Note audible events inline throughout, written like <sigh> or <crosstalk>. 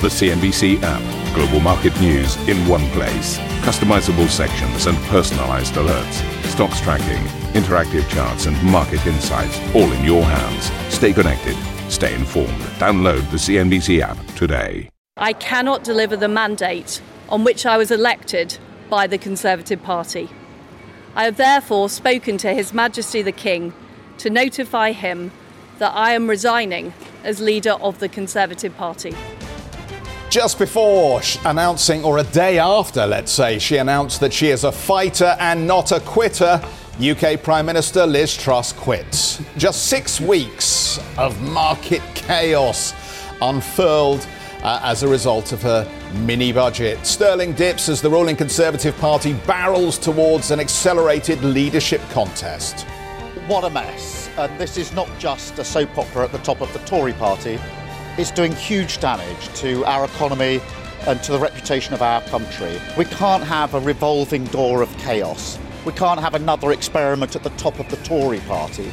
The CNBC app. Global market news in one place. Customizable sections and personalized alerts. Stocks tracking, interactive charts, and market insights all in your hands. Stay connected. Stay informed. Download the CNBC app today. I cannot deliver the mandate on which I was elected by the Conservative Party. I have therefore spoken to His Majesty the King to notify him that I am resigning as leader of the Conservative Party. Just before announcing, or a day after, let's say, she announced that she is a fighter and not a quitter, UK Prime Minister Liz Truss quits. Just six weeks of market chaos unfurled uh, as a result of her mini budget. Sterling dips as the ruling Conservative Party barrels towards an accelerated leadership contest. What a mess. And this is not just a soap opera at the top of the Tory party. It's doing huge damage to our economy and to the reputation of our country. We can't have a revolving door of chaos. We can't have another experiment at the top of the Tory party.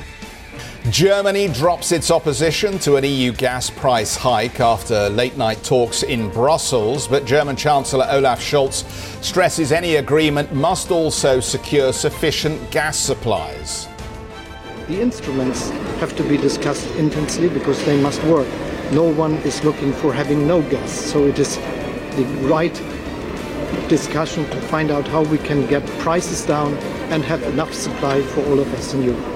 Germany drops its opposition to an EU gas price hike after late night talks in Brussels, but German Chancellor Olaf Scholz stresses any agreement must also secure sufficient gas supplies. The instruments have to be discussed intensely because they must work no one is looking for having no gas. So it is the right discussion to find out how we can get prices down and have enough supply for all of us in Europe.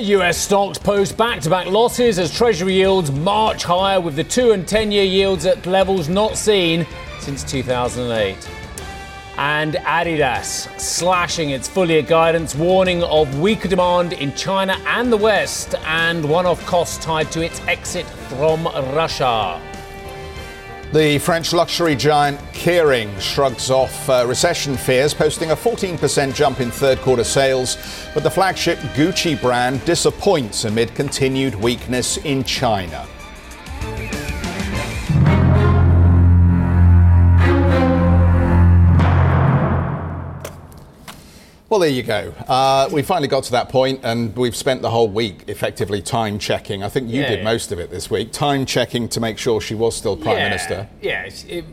US stocks post back to back losses as Treasury yields march higher with the 2 and 10 year yields at levels not seen since 2008 and Adidas slashing its full year guidance, warning of weaker demand in China and the West, and one off costs tied to its exit from Russia. The French luxury giant Kering shrugs off uh, recession fears, posting a 14% jump in third quarter sales. But the flagship Gucci brand disappoints amid continued weakness in China. Well, there you go. Uh, we finally got to that point, and we've spent the whole week effectively time checking. I think you Yeah, did yeah. most of it this week. Time checking to make sure she was still prime yeah, minister. Yeah, it,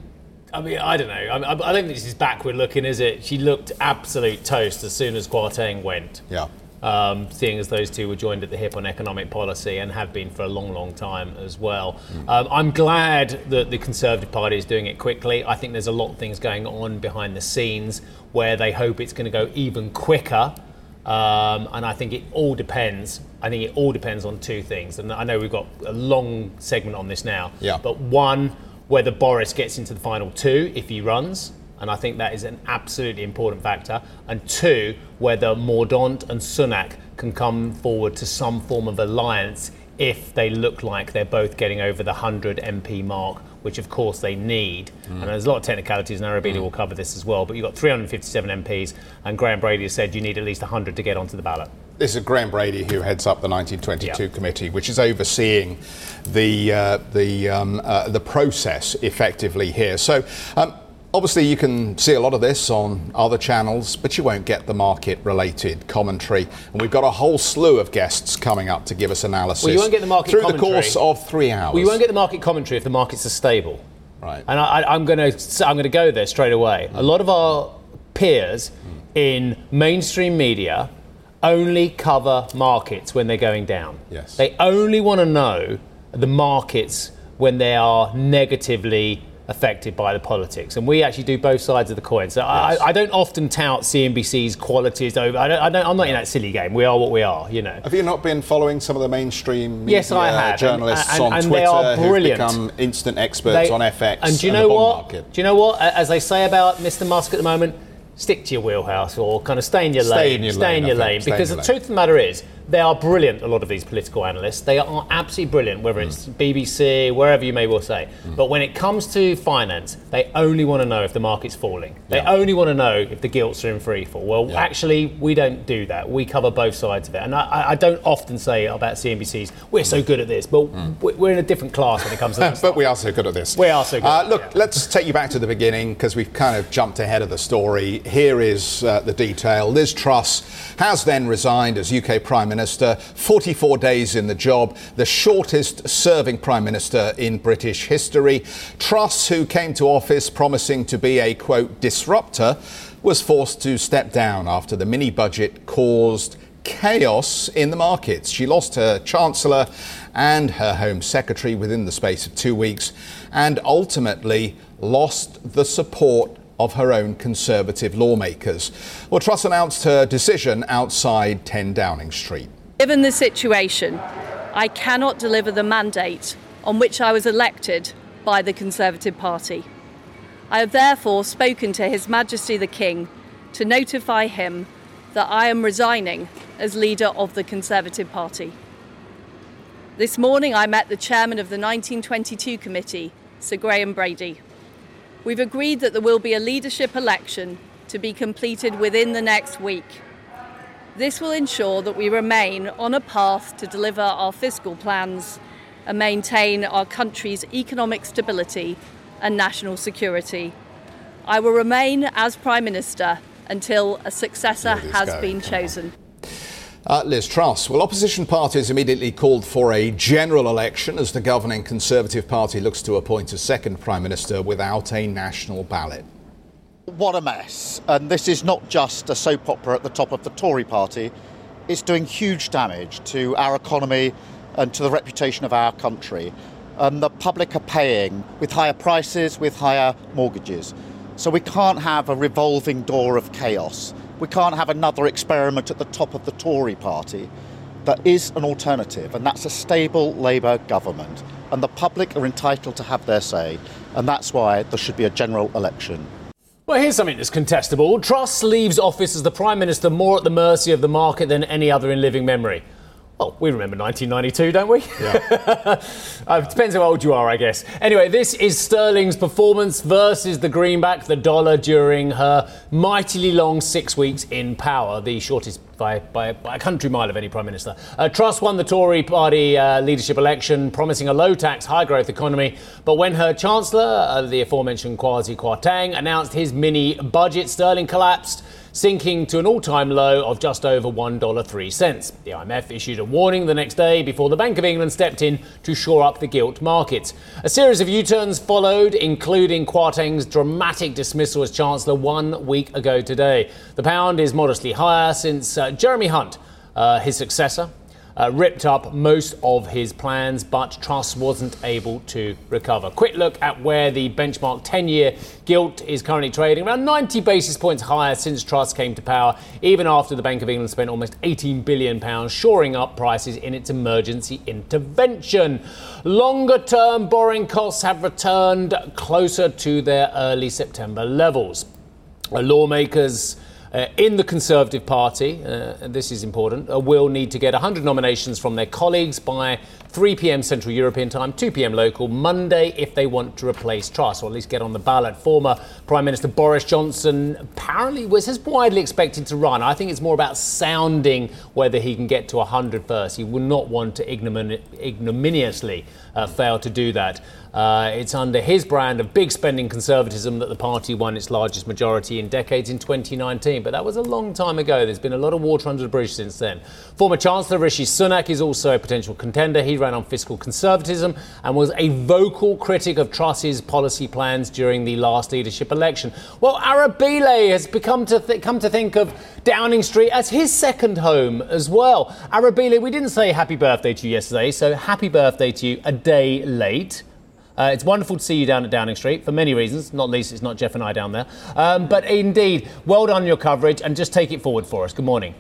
I mean, I don't know. I, I I don't think this is backward looking, is it? She looked absolute toast as soon as Kwarteng went. Yeah. Um, seeing as those two were joined at the hip on economic policy and have been for a long, long time as well. Um, I'm glad that the Conservative Party is doing it quickly. I think there's a lot of things going on behind the scenes where they hope it's going to go even quicker. Um, and I think it all depends. I think it all depends on two things. And I know we've got a long segment on this now. Yeah. But one, whether Boris gets into the final two if he runs, and I think that is an absolutely important factor. And two, whether Mordaunt and Sunak can come forward to some form of alliance if they look like they're both getting over the 100 MP mark, which of course they need. And there's a lot of technicalities, and Arabile will cover this as well. But you've got 357 MPs, and Graham Brady has said you need at least 100 to get onto the ballot. This is Graham Brady, who heads up the 1922 Yeah. committee, which is overseeing the uh, the um, uh, the process effectively here. So. Um, Obviously, you can see a lot of this on other channels, but you won't get the market related commentary. And we've got a whole slew of guests coming up to give us analysis. Well, you won't get the market through commentary. the course of three hours. Well, you won't get the market commentary if the markets are stable. Right. And I, I, I'm going to I'm going to go there straight away. Hmm. A lot of our peers in mainstream media only cover markets when they're going down. Yes. They only want to know the markets when they are negatively affected by the politics. And we actually do both sides of the coin. So Yes. I, I don't often tout CNBC's qualities over. I don't, I don't, I'm not in that silly game. We are what we are, you know. Have you not been following some of the mainstream media Yes, I have. journalists And- and- on and they Twitter are brilliant. who've become instant experts They- on FX And do you know what? market? Do you know what? As they say about Mr. Musk at the moment, stick to your wheelhouse or kind of stay in your Stay lane. in your stay lane, in your lane. Because your the lane. truth of the matter is, they are brilliant. A lot of these political analysts, they are absolutely brilliant. Whether it's Mm. BBC, wherever you may well say. But when it comes to finance, they only want to know if the market's falling. They Yeah. only want to know if the gilts are in free fall. Well, Yeah. actually, we don't do that. We cover both sides of it. And I- I, don't often say about CNBC's, we're so good at this, but we- we're in a different class when it comes to <laughs> that but we are so good at this. We are so good, Uh, look, yeah. let's take you back to the beginning because we've kind of jumped ahead of the story. Here is uh, the detail. Liz Truss has then resigned as UK Prime Minister Minister, 44 days in the job, the shortest serving Prime Minister in British history. Truss, who came to office promising to be a quote disruptor, was forced to step down after the mini budget caused chaos in the markets. She lost her Chancellor and her Home Secretary within the space of two weeks and ultimately lost the support of her own Conservative lawmakers. Well, Truss announced her decision outside 10 Downing Street. Given the situation, I cannot deliver the mandate on which I was elected by the Conservative Party. I have therefore spoken to His Majesty the King to notify him that I am resigning as leader of the Conservative Party. This morning I met the chairman of the 1922 committee, Sir Graham Brady. We've agreed that there will be a leadership election to be completed within the next week. This will ensure that we remain on a path to deliver our fiscal plans and maintain our country's economic stability and national security. I will remain as Prime Minister until a successor has been chosen. Uh, Liz Truss. Well, opposition parties immediately called for a general election as the governing Conservative Party looks to appoint a second Prime Minister without a national ballot. What a mess. And this is not just a soap opera at the top of the Tory party, it's doing huge damage to our economy and to the reputation of our country. And the public are paying with higher prices, with higher mortgages. So we can't have a revolving door of chaos. We can't have another experiment at the top of the Tory party. There is an alternative, and that's a stable Labour government. And the public are entitled to have their say, and that's why there should be a general election. Well, here's something that's contestable. Truss leaves office as the Prime Minister more at the mercy of the market than any other in living memory. Well, we remember 1992, don't we? Yeah. <laughs> uh, depends how old you are, I guess. Anyway, this is Sterling's performance versus the greenback, the dollar, during her mightily long six weeks in power, the shortest by, by, by a country mile of any Prime Minister. Uh, Truss won the Tory party uh, leadership election, promising a low tax, high growth economy. But when her Chancellor, uh, the aforementioned Kwasi Kwarteng, announced his mini budget, Sterling collapsed sinking to an all time low of just over $1.03. The IMF issued a warning the next day before the Bank of England stepped in to shore up the gilt markets. A series of U turns followed, including Kwarteng's dramatic dismissal as Chancellor one week ago today. The pound is modestly higher since uh, Jeremy Hunt, uh, his successor, uh, ripped up most of his plans, but Truss wasn't able to recover. Quick look at where the benchmark 10 year gilt is currently trading, around 90 basis points higher since Truss came to power, even after the Bank of England spent almost £18 billion shoring up prices in its emergency intervention. Longer term borrowing costs have returned closer to their early September levels. Lawmakers uh, in the Conservative Party, uh, this is important, uh, will need to get 100 nominations from their colleagues by 3 p.m. Central European Time, 2 p.m. local, Monday, if they want to replace Truss, or at least get on the ballot. Former Prime Minister Boris Johnson apparently was as widely expected to run. I think it's more about sounding whether he can get to 100 first. He will not want to ignominiously uh, fail to do that. Uh, it's under his brand of big spending conservatism that the party won its largest majority in decades in 2019. But that was a long time ago. There's been a lot of water under the bridge since then. Former Chancellor Rishi Sunak is also a potential contender. He ran on fiscal conservatism and was a vocal critic of Truss's policy plans during the last leadership election. Well, Arabile has become to th- come to think of Downing Street as his second home as well. Arabile, we didn't say happy birthday to you yesterday, so happy birthday to you a day late. Uh, it's wonderful to see you down at Downing Street for many reasons, not least it's not Geoff and I down there. Um, but indeed, well done on your coverage and just take it forward for us. Good morning.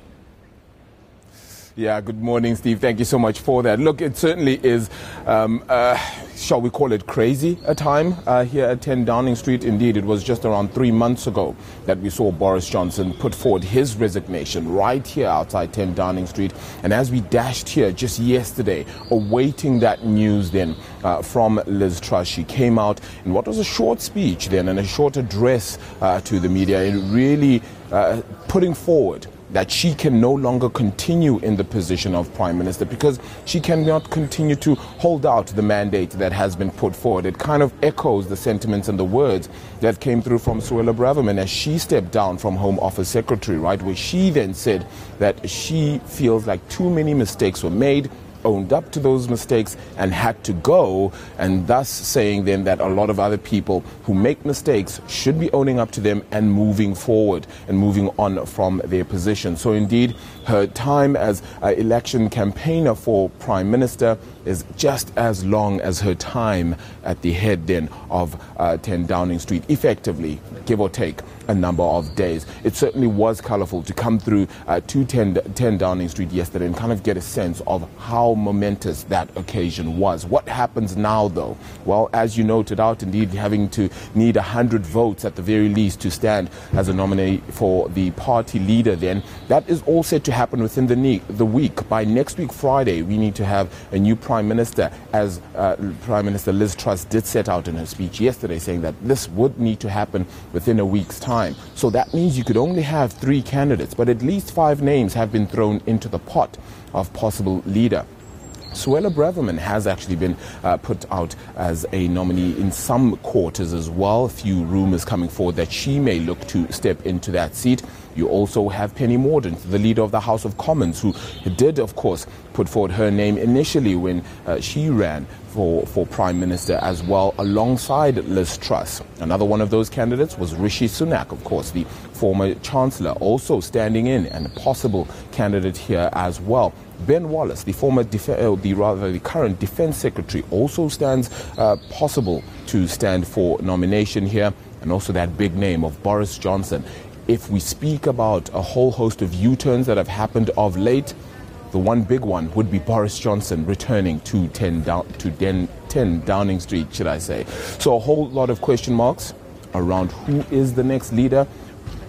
Yeah, good morning, Steve. Thank you so much for that. Look, it certainly is, um, uh, shall we call it crazy a time uh, here at 10 Downing Street. Indeed, it was just around three months ago that we saw Boris Johnson put forward his resignation right here outside 10 Downing Street. And as we dashed here just yesterday, awaiting that news then uh, from Liz Truss, she came out in what was a short speech then and a short address uh, to the media, and really uh, putting forward that she can no longer continue in the position of Prime Minister because she cannot continue to hold out the mandate that has been put forward. It kind of echoes the sentiments and the words that came through from Suella Braverman as she stepped down from Home Office Secretary, right, where she then said that she feels like too many mistakes were made owned up to those mistakes and had to go, and thus saying then that a lot of other people who make mistakes should be owning up to them and moving forward and moving on from their position. So, indeed, her time as uh, election campaigner for Prime Minister is just as long as her time at the head then of uh, 10 Downing Street, effectively, give or take a number of days. It certainly was colourful to come through uh, to 10, 10 Downing Street yesterday and kind of get a sense of how momentous that occasion was. What happens now, though? Well, as you noted out, indeed, having to need 100 votes at the very least to stand as a nominee for the party leader, then that is all set to happen within the, ne- the week. By next week, Friday, we need to have a new Prime Minister, as uh, Prime Minister Liz Truss did set out in her speech yesterday, saying that this would need to happen within a week's time. So that means you could only have three candidates, but at least five names have been thrown into the pot of possible leader. Suella Braverman has actually been uh, put out as a nominee in some quarters as well. A few rumours coming forward that she may look to step into that seat. You also have Penny Mordaunt, the leader of the House of Commons, who did, of course, put forward her name initially when uh, she ran for, for Prime Minister as well, alongside Liz Truss. Another one of those candidates was Rishi Sunak, of course, the former Chancellor, also standing in and a possible candidate here as well. Ben Wallace, the former, def- uh, the rather the current Defence Secretary, also stands uh, possible to stand for nomination here, and also that big name of Boris Johnson. If we speak about a whole host of U-turns that have happened of late, the one big one would be Boris Johnson returning to 10, down, to 10, 10 Downing Street, should I say. So a whole lot of question marks around who is the next leader.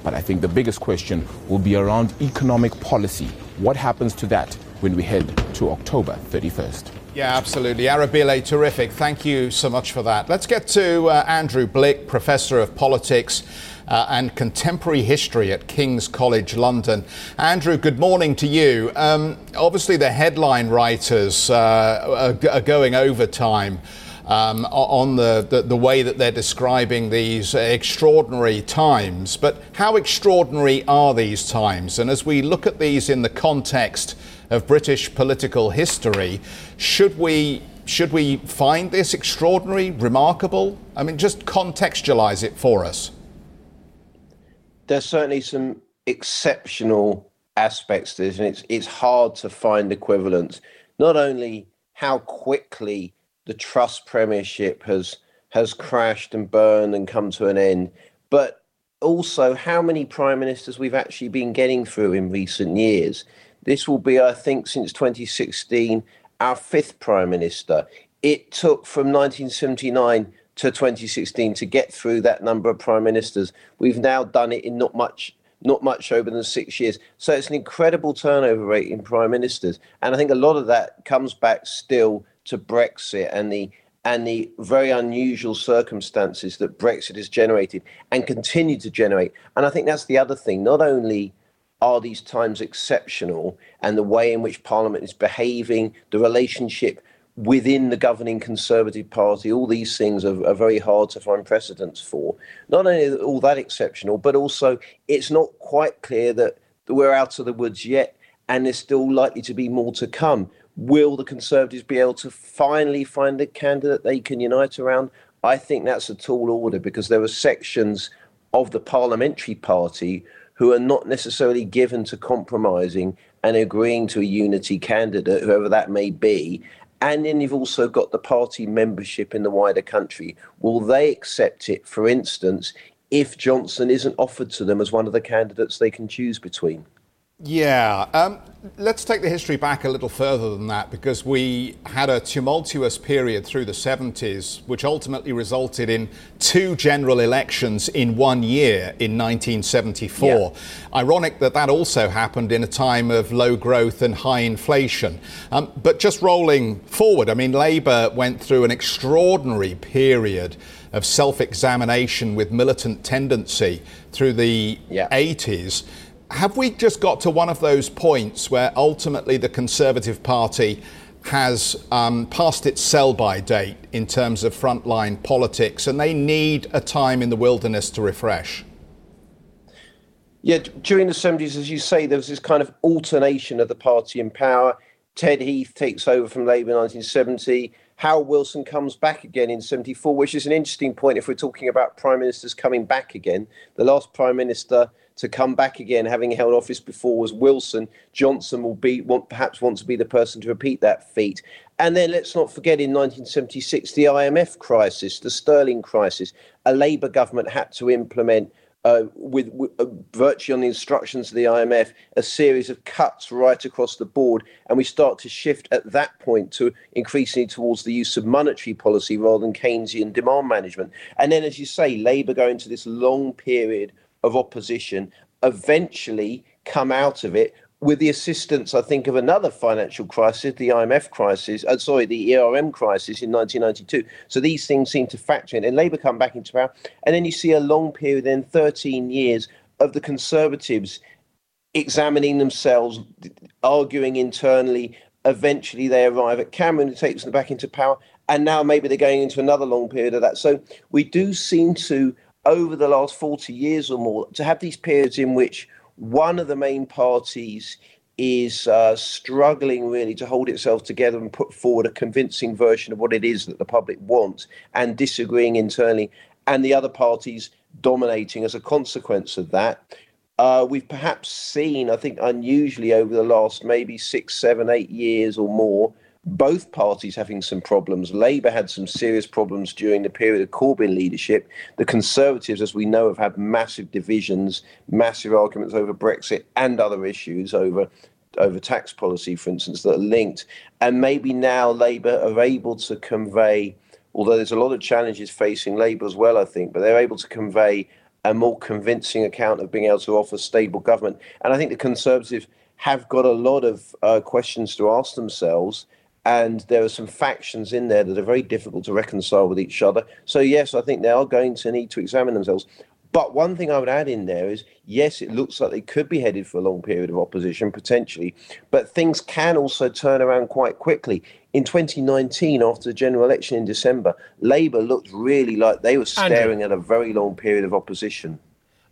But I think the biggest question will be around economic policy. What happens to that when we head to October 31st? Yeah, absolutely. Arabile, terrific. Thank you so much for that. Let's get to uh, Andrew Blick, Professor of Politics uh, and Contemporary History at King's College London. Andrew, good morning to you. Um, obviously, the headline writers uh, are, are, going overtime. Um, on the, the, the, way that they're describing these extraordinary times. But how extraordinary are these times? And as we look at these in the context of British political history, should we should we find this extraordinary, remarkable? I mean, just contextualize it for us there's certainly some exceptional aspects to this, and it's it's hard to find equivalents. Not only how quickly the Truss premiership has has crashed and burned and come to an end, but also how many prime ministers we've actually been getting through in recent years. This will be, I think, since 2016, our fifth prime minister. It took from 1979 to 2016 to get through that number of prime ministers. We've now done it in not much not much over than six years. So it's an incredible turnover rate in prime ministers, and I think a lot of that comes back still to Brexit and the and the very unusual circumstances that Brexit has generated and continue to generate. And I think that's the other thing. Not only are these times exceptional and the way in which Parliament is behaving, the relationship within the governing Conservative Party, all these things are, are, very hard to find precedents for. Not only all that exceptional, but also it's not quite clear that we're out of the woods yet, and there's still likely to be more to come. Will the Conservatives be able to finally find a candidate they can unite around? I think that's a tall order because there are sections of the parliamentary party who are not necessarily given to compromising and agreeing to a unity candidate, whoever that may be. And then you've also got the party membership in the wider country. Will they accept it, for instance, if Johnson isn't offered to them as one of the candidates they can choose between? Yeah. Um, let's take the history back a little further than that because we had a tumultuous period through the 70s, which ultimately resulted in two general elections in one year in 1974. Yeah. Ironic that that also happened in a time of low growth and high inflation. Um, but just rolling forward, I mean, Labour went through an extraordinary period of self examination with militant tendency through the yeah. 80s have we just got to one of those points where ultimately the Conservative Party has um, passed its sell by date in terms of frontline politics and they need a time in the wilderness to refresh? Yeah, during the 70s, as you say, there was this kind of alternation of the party in power. Ted Heath takes over from Labour in 1970. Harold Wilson comes back again in 74, which is an interesting point if we're talking about prime ministers coming back again. The last prime minister to come back again, having held office before, was Wilson. Johnson will be want, perhaps want to be the person to repeat that feat. And then let's not forget in 1976 the IMF crisis, the sterling crisis. A Labour government had to implement uh, with, with uh, virtually on the instructions of the IMF, a series of cuts right across the board. And we start to shift at that point to increasingly towards the use of monetary policy rather than Keynesian demand management. And then, as you say, Labour go into this long period of opposition, eventually come out of it with the assistance, I think, of another financial crisis, the IMF crisis, uh, sorry, the ERM crisis in 1992. So these things seem to factor in. And Labour come back into power. And then you see a long period, then 13 years, of the Conservatives examining themselves, arguing internally. Eventually, they arrive at Cameron, who takes them back into power. And now maybe they're going into another long period of that. So we do seem to, over the last 40 years or more, to have these periods in which one of the main parties is uh, struggling really to hold itself together and put forward a convincing version of what it is that the public wants and disagreeing internally, and the other parties dominating as a consequence of that. Uh, we've perhaps seen, I think, unusually over the last maybe six, seven, eight years or more, both parties having some problems. Labour had some serious problems during the period of Corbyn leadership. The Conservatives, as we know, have had massive divisions, massive arguments over Brexit and other issues over over tax policy, for instance, that are linked. And maybe now Labour are able to convey, although there's a lot of challenges facing Labour as well, I think, but they're able to convey a more convincing account of being able to offer stable government. And I think the Conservatives have got a lot of uh, questions to ask themselves and there are some factions in there that are very difficult to reconcile with each other. So, yes, I think they are going to need to examine themselves. But one thing I would add in there is yes, it looks like they could be headed for a long period of opposition potentially, but things can also turn around quite quickly. In 2019, after the general election in December, Labour looked really like they were staring Andrew. at a very long period of opposition.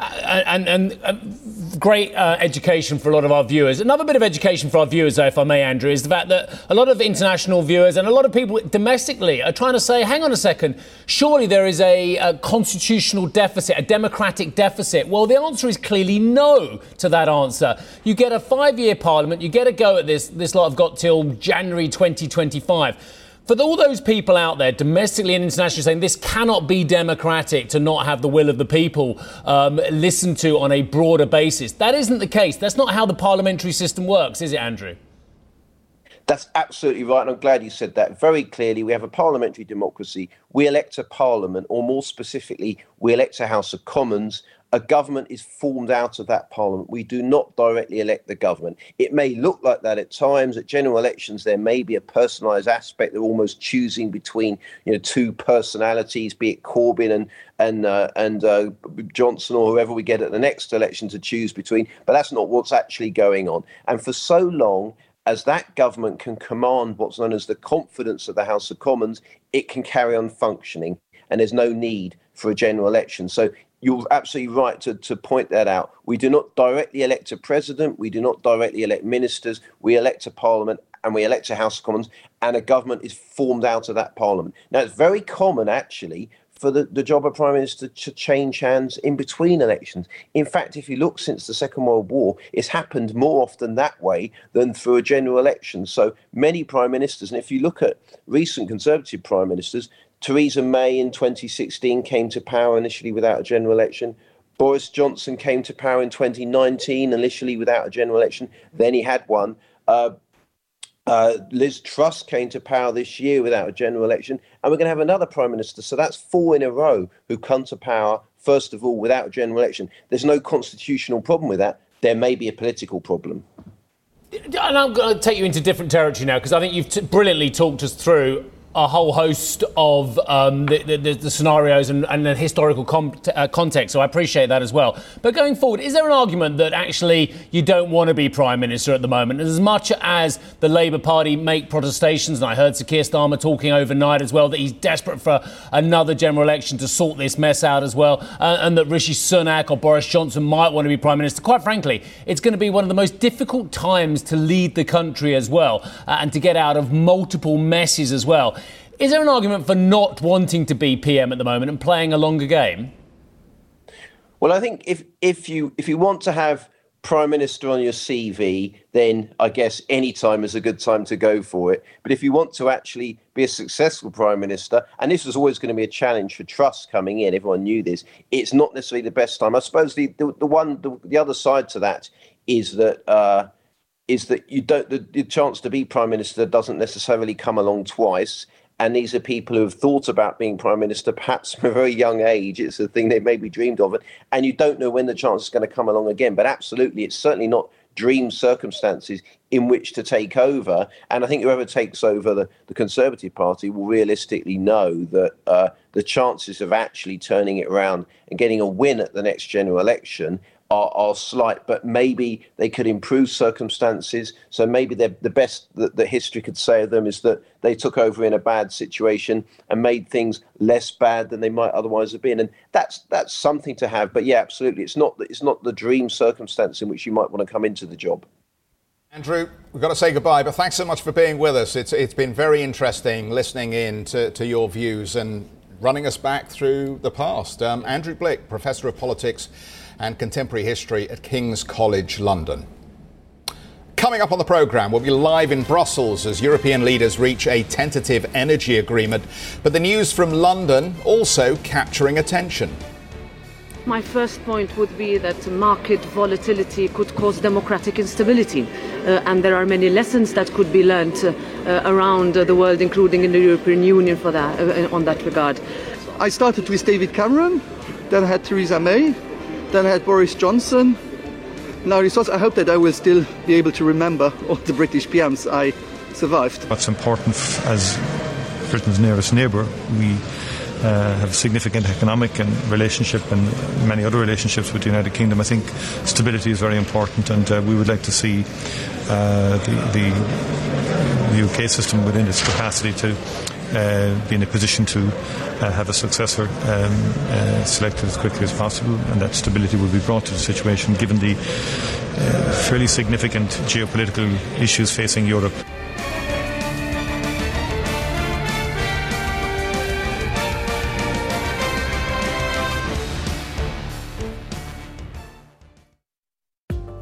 Uh, and, and, and, great uh, education for a lot of our viewers. Another bit of education for our viewers, though, if I may, Andrew, is the fact that a lot of international viewers and a lot of people domestically are trying to say, hang on a second, surely there is a, a constitutional deficit, a democratic deficit. Well, the answer is clearly no to that answer. You get a five year parliament, you get a go at this. This lot have got till January 2025 for all those people out there, domestically and internationally, saying this cannot be democratic to not have the will of the people um, listened to on a broader basis, that isn't the case. That's not how the parliamentary system works, is it, Andrew? That's absolutely right, and I'm glad you said that very clearly. We have a parliamentary democracy. We elect a parliament, or more specifically, we elect a House of Commons a government is formed out of that parliament. We do not directly elect the government. It may look like that at times. At general elections, there may be a personalised aspect. They're almost choosing between you know two personalities, be it Corbyn and and uh, and uh, Johnson or whoever we get at the next election to choose between. But that's not what's actually going on. And for so long as that government can command what's known as the confidence of the House of Commons, it can carry on functioning, and there's no need for a general election. So you're absolutely right to, to point that out. We do not directly elect a president, we do not directly elect ministers, we elect a parliament and we elect a House of Commons, and a government is formed out of that parliament. Now, it's very common actually for the, the job of prime minister to change hands in between elections. In fact, if you look since the Second World War, it's happened more often that way than through a general election. So many prime ministers, and if you look at recent Conservative prime ministers, Theresa May in 2016 came to power initially without a general election. Boris Johnson came to power in 2019 initially without a general election. Then he had one. Uh, uh, Liz Truss came to power this year without a general election, and we're going to have another prime minister. So that's four in a row who come to power, first of all, without a general election. There's no constitutional problem with that. There may be a political problem. And I'm going to take you into different territory now because I think you've t- brilliantly talked us through a whole host of um, the, the, the, scenarios and, and the historical com- uh, context, so I appreciate that as well. But going forward, is there an argument that actually you don't want to be Prime Minister at the moment? As much as the Labour Party make protestations, and I heard Sir Keir Starmer talking overnight as well, that he's desperate for another general election to sort this mess out as well, uh, and that Rishi Sunak or Boris Johnson might want to be Prime Minister. Quite frankly, it's going to be one of the most difficult times to lead the country as well, uh, and to get out of multiple messes as well. Is there an argument for not wanting to be PM at the moment and playing a longer game? Well, I think if if you if you want to have prime minister on your CV, then I guess any time is a good time to go for it. But if you want to actually be a successful prime minister, and this was always going to be a challenge for Truss coming in, everyone knew this. It's not necessarily the best time. I suppose the the, the one the, the other side to that is that. Uh, is that you don't the, the chance to be prime minister doesn't necessarily come along twice and these are people who have thought about being prime minister perhaps <laughs> from a very young age. It's a thing they maybe dreamed of, and you don't know when the chance is going to come along again. But absolutely, it's certainly not dream circumstances in which to take over. And I think whoever takes over the, the Conservative Party will realistically know that uh, the chances of actually turning it around and getting a win at the next general election are, are slight, but maybe they could improve circumstances. So maybe the best that the history could say of them is that they took over in a bad situation and made things less bad than they might otherwise have been. And that's that's something to have. But yeah, absolutely, it's not it's not the dream circumstance in which you might want to come into the job. Andrew, we've got to say goodbye, but thanks so much for being with us. It's it's been very interesting listening in to, to your views and running us back through the past. Um, Andrew Blick, Professor of Politics and Contemporary History at King's College London. Coming up on the programme, we'll be live in Brussels as European leaders reach a tentative energy agreement. But the news from London also capturing attention. My first point would be that market volatility could cause democratic instability, uh, and there are many lessons that could be learned uh, around the world, including in the European Union, for that uh, on that regard. I started with David Cameron, then I had Theresa May, then I had Boris Johnson. Now I hope that I will still be able to remember all the British PMs I survived. What's important as Britain's nearest neighbour, we uh, have a significant economic and relationship and many other relationships with the United Kingdom. I think stability is very important, and uh, we would like to see uh, the, the, UK system within its capacity to uh, be in a position to uh, have a successor um, uh, selected as quickly as possible, and that stability will be brought to the situation given the uh, fairly significant geopolitical issues facing Europe.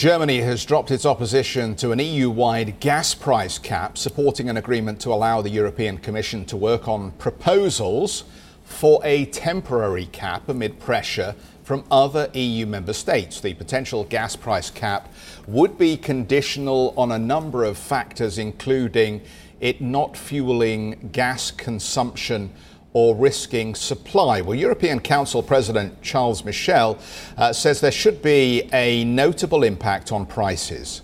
Germany has dropped its opposition to an EU wide gas price cap, supporting an agreement to allow the European Commission to work on proposals for a temporary cap amid pressure from other EU member states. The potential gas price cap would be conditional on a number of factors, including it not fueling gas consumption or risking supply. Well, European Council President Charles Michel uh, says there should be a notable impact on prices.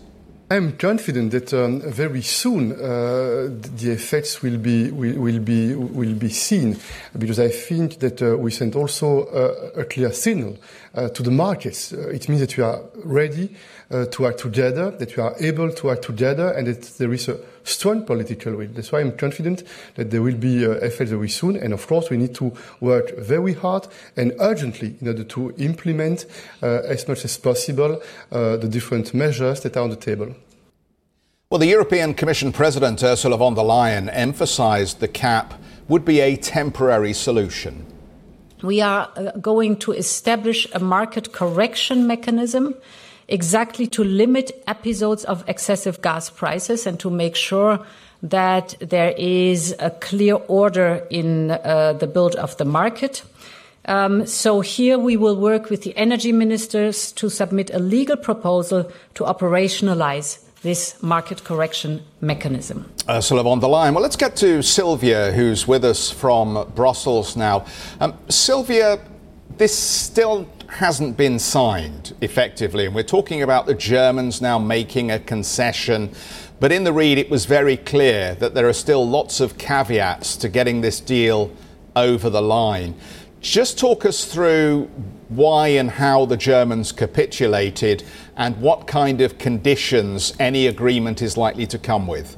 I'm confident that um, very soon uh, the effects will be will, will, be will be seen because I think that uh, we send also uh, a clear signal uh, to the markets. Uh, it means that we are ready uh, to act together, that we are able to act together, and that there is a strong political will. That's why I'm confident that there will be effects very soon. And of course, we need to work very hard and urgently in order to implement as much as possible the different measures that are on the table. Well, the European Commission President Ursula von der Leyen emphasized the cap would be a temporary solution. We are uh, going to establish a market correction mechanism exactly to limit episodes of excessive gas prices and to make sure that there is a clear order in uh, the build of the market. Um, so here we will work with the energy ministers to submit a legal proposal to operationalize this market correction mechanism. Ursula von der Leyen. Well, let's get to Silvia, who's with us from Brussels now. Um, Silvia, this still hasn't been signed effectively, and we're talking about the Germans now making a concession. But in the read, it was very clear that there are still lots of caveats to getting this deal over the line. Just talk us through why and how the Germans capitulated and what kind of conditions any agreement is likely to come with.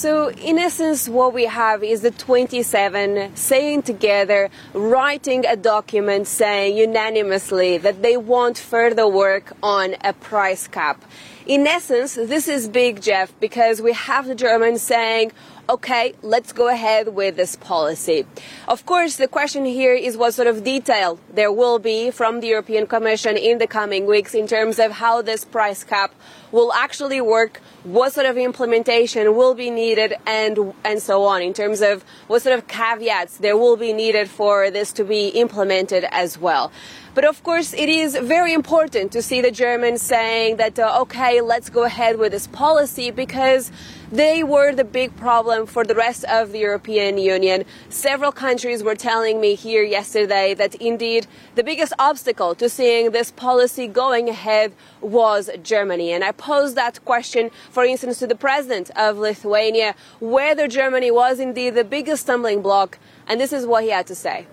So, in essence, what we have is the 27 saying together, writing a document saying unanimously that they want further work on a price cap. In essence, this is big, Geoff, because we have the Germans saying, okay, let's go ahead with this policy. Of course, the question here is what sort of detail there will be from the European Commission in the coming weeks in terms of how this price cap will actually work, what sort of implementation will be needed, and, and so on, in terms of what sort of caveats there will be needed for this to be implemented as well. But of course, it is very important to see the Germans saying that, uh, okay, let's go ahead with this policy because they were the big problem for the rest of the European Union. Several countries were telling me here yesterday that indeed the biggest obstacle to seeing this policy going ahead was Germany. And I posed that question, for instance, to the president of Lithuania, whether Germany was indeed the biggest stumbling block. And this is what he had to say.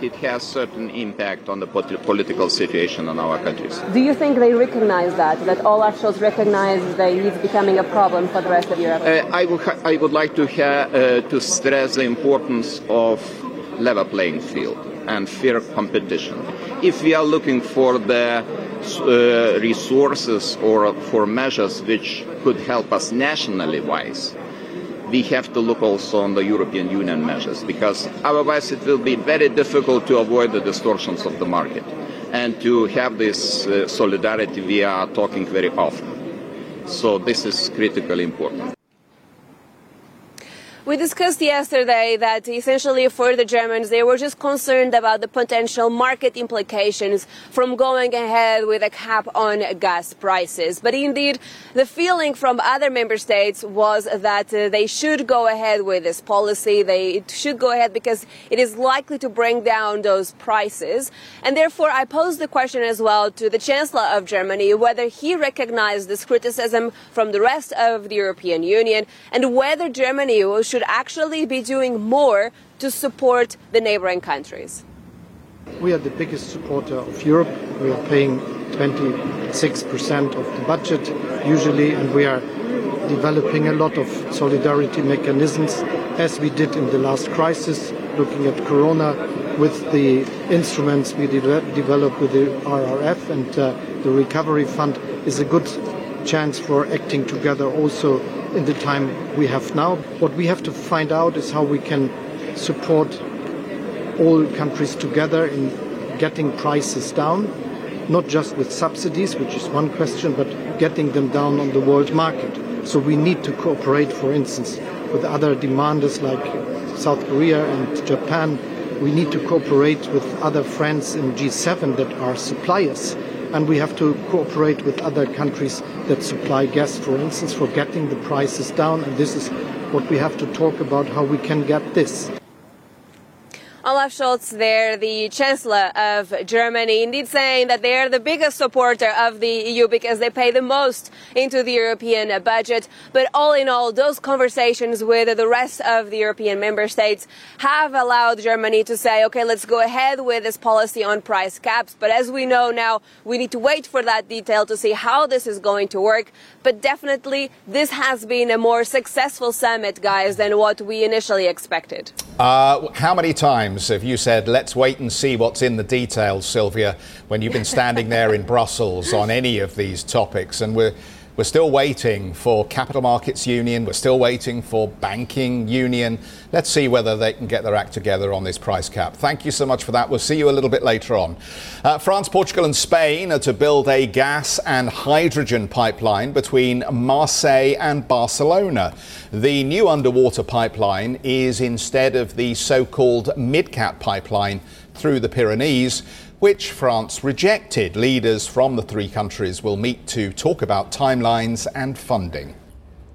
It has certain impact on the political situation in our countries. Do you think they recognize that? That all officials recognize that it's becoming a problem for the rest of Europe? Uh, I, would I would like to, uh, to stress the importance of level playing field and fair competition. If we are looking for the uh, resources or for measures which could help us nationally wise, we have to look also on the European Union measures because otherwise it will be very difficult to avoid the distortions of the market and to have this uh, solidarity we are talking very often. So this is critically important. We discussed yesterday that essentially for the Germans, they were just concerned about the potential market implications from going ahead with a cap on gas prices. But indeed, the feeling from other member states was that uh, they should go ahead with this policy. They should go ahead because it is likely to bring down those prices. And therefore, I posed the question as well to the Chancellor of Germany whether he recognized this criticism from the rest of the European Union and whether Germany should actually be doing more to support the neighboring countries? We are the biggest supporter of Europe. We are paying 26% of the budget usually, and we are developing a lot of solidarity mechanisms as we did in the last crisis, looking at Corona with the instruments we de- developed with the RRF and uh, the Recovery Fund is a good chance for acting together also in the time we have now. What we have to find out is how we can support all countries together in getting prices down, not just with subsidies, which is one question, but getting them down on the world market. So we need to cooperate, for instance, with other demanders like South Korea and Japan. We need to cooperate with other friends in G7 that are suppliers and we have to cooperate with other countries that supply gas, for instance, for getting the prices down. And this is what we have to talk about how we can get this. Olaf Scholz there, the Chancellor of Germany, indeed saying that they are the biggest supporter of the EU because they pay the most into the European budget. But all in all, those conversations with the rest of the European member states have allowed Germany to say, okay, let's go ahead with this policy on price caps. But as we know now, we need to wait for that detail to see how this is going to work. But definitely, this has been a more successful summit, guys, than what we initially expected. Uh, how many times have you said, let's wait and see what's in the details, Silvia, when you've been standing there in Brussels on any of these topics? And we're We're still waiting for Capital Markets Union. We're still waiting for Banking Union. Let's see whether they can get their act together on this price cap. Thank you so much for that. We'll see you a little bit later on. Uh, France, Portugal, and Spain are to build a gas and hydrogen pipeline between Marseille and Barcelona. The new underwater pipeline is instead of the so called MidCat pipeline through the Pyrenees which France rejected. Leaders from the three countries will meet to talk about timelines and funding.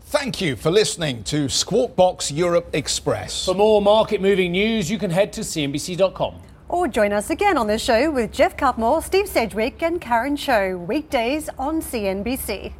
Thank you for listening to Squawk Box Europe Express. For more market moving news, you can head to CNBC.com. Or join us again on the show with Geoff Cutmore, Steve Sedgwick, and Karen Tso, weekdays on CNBC.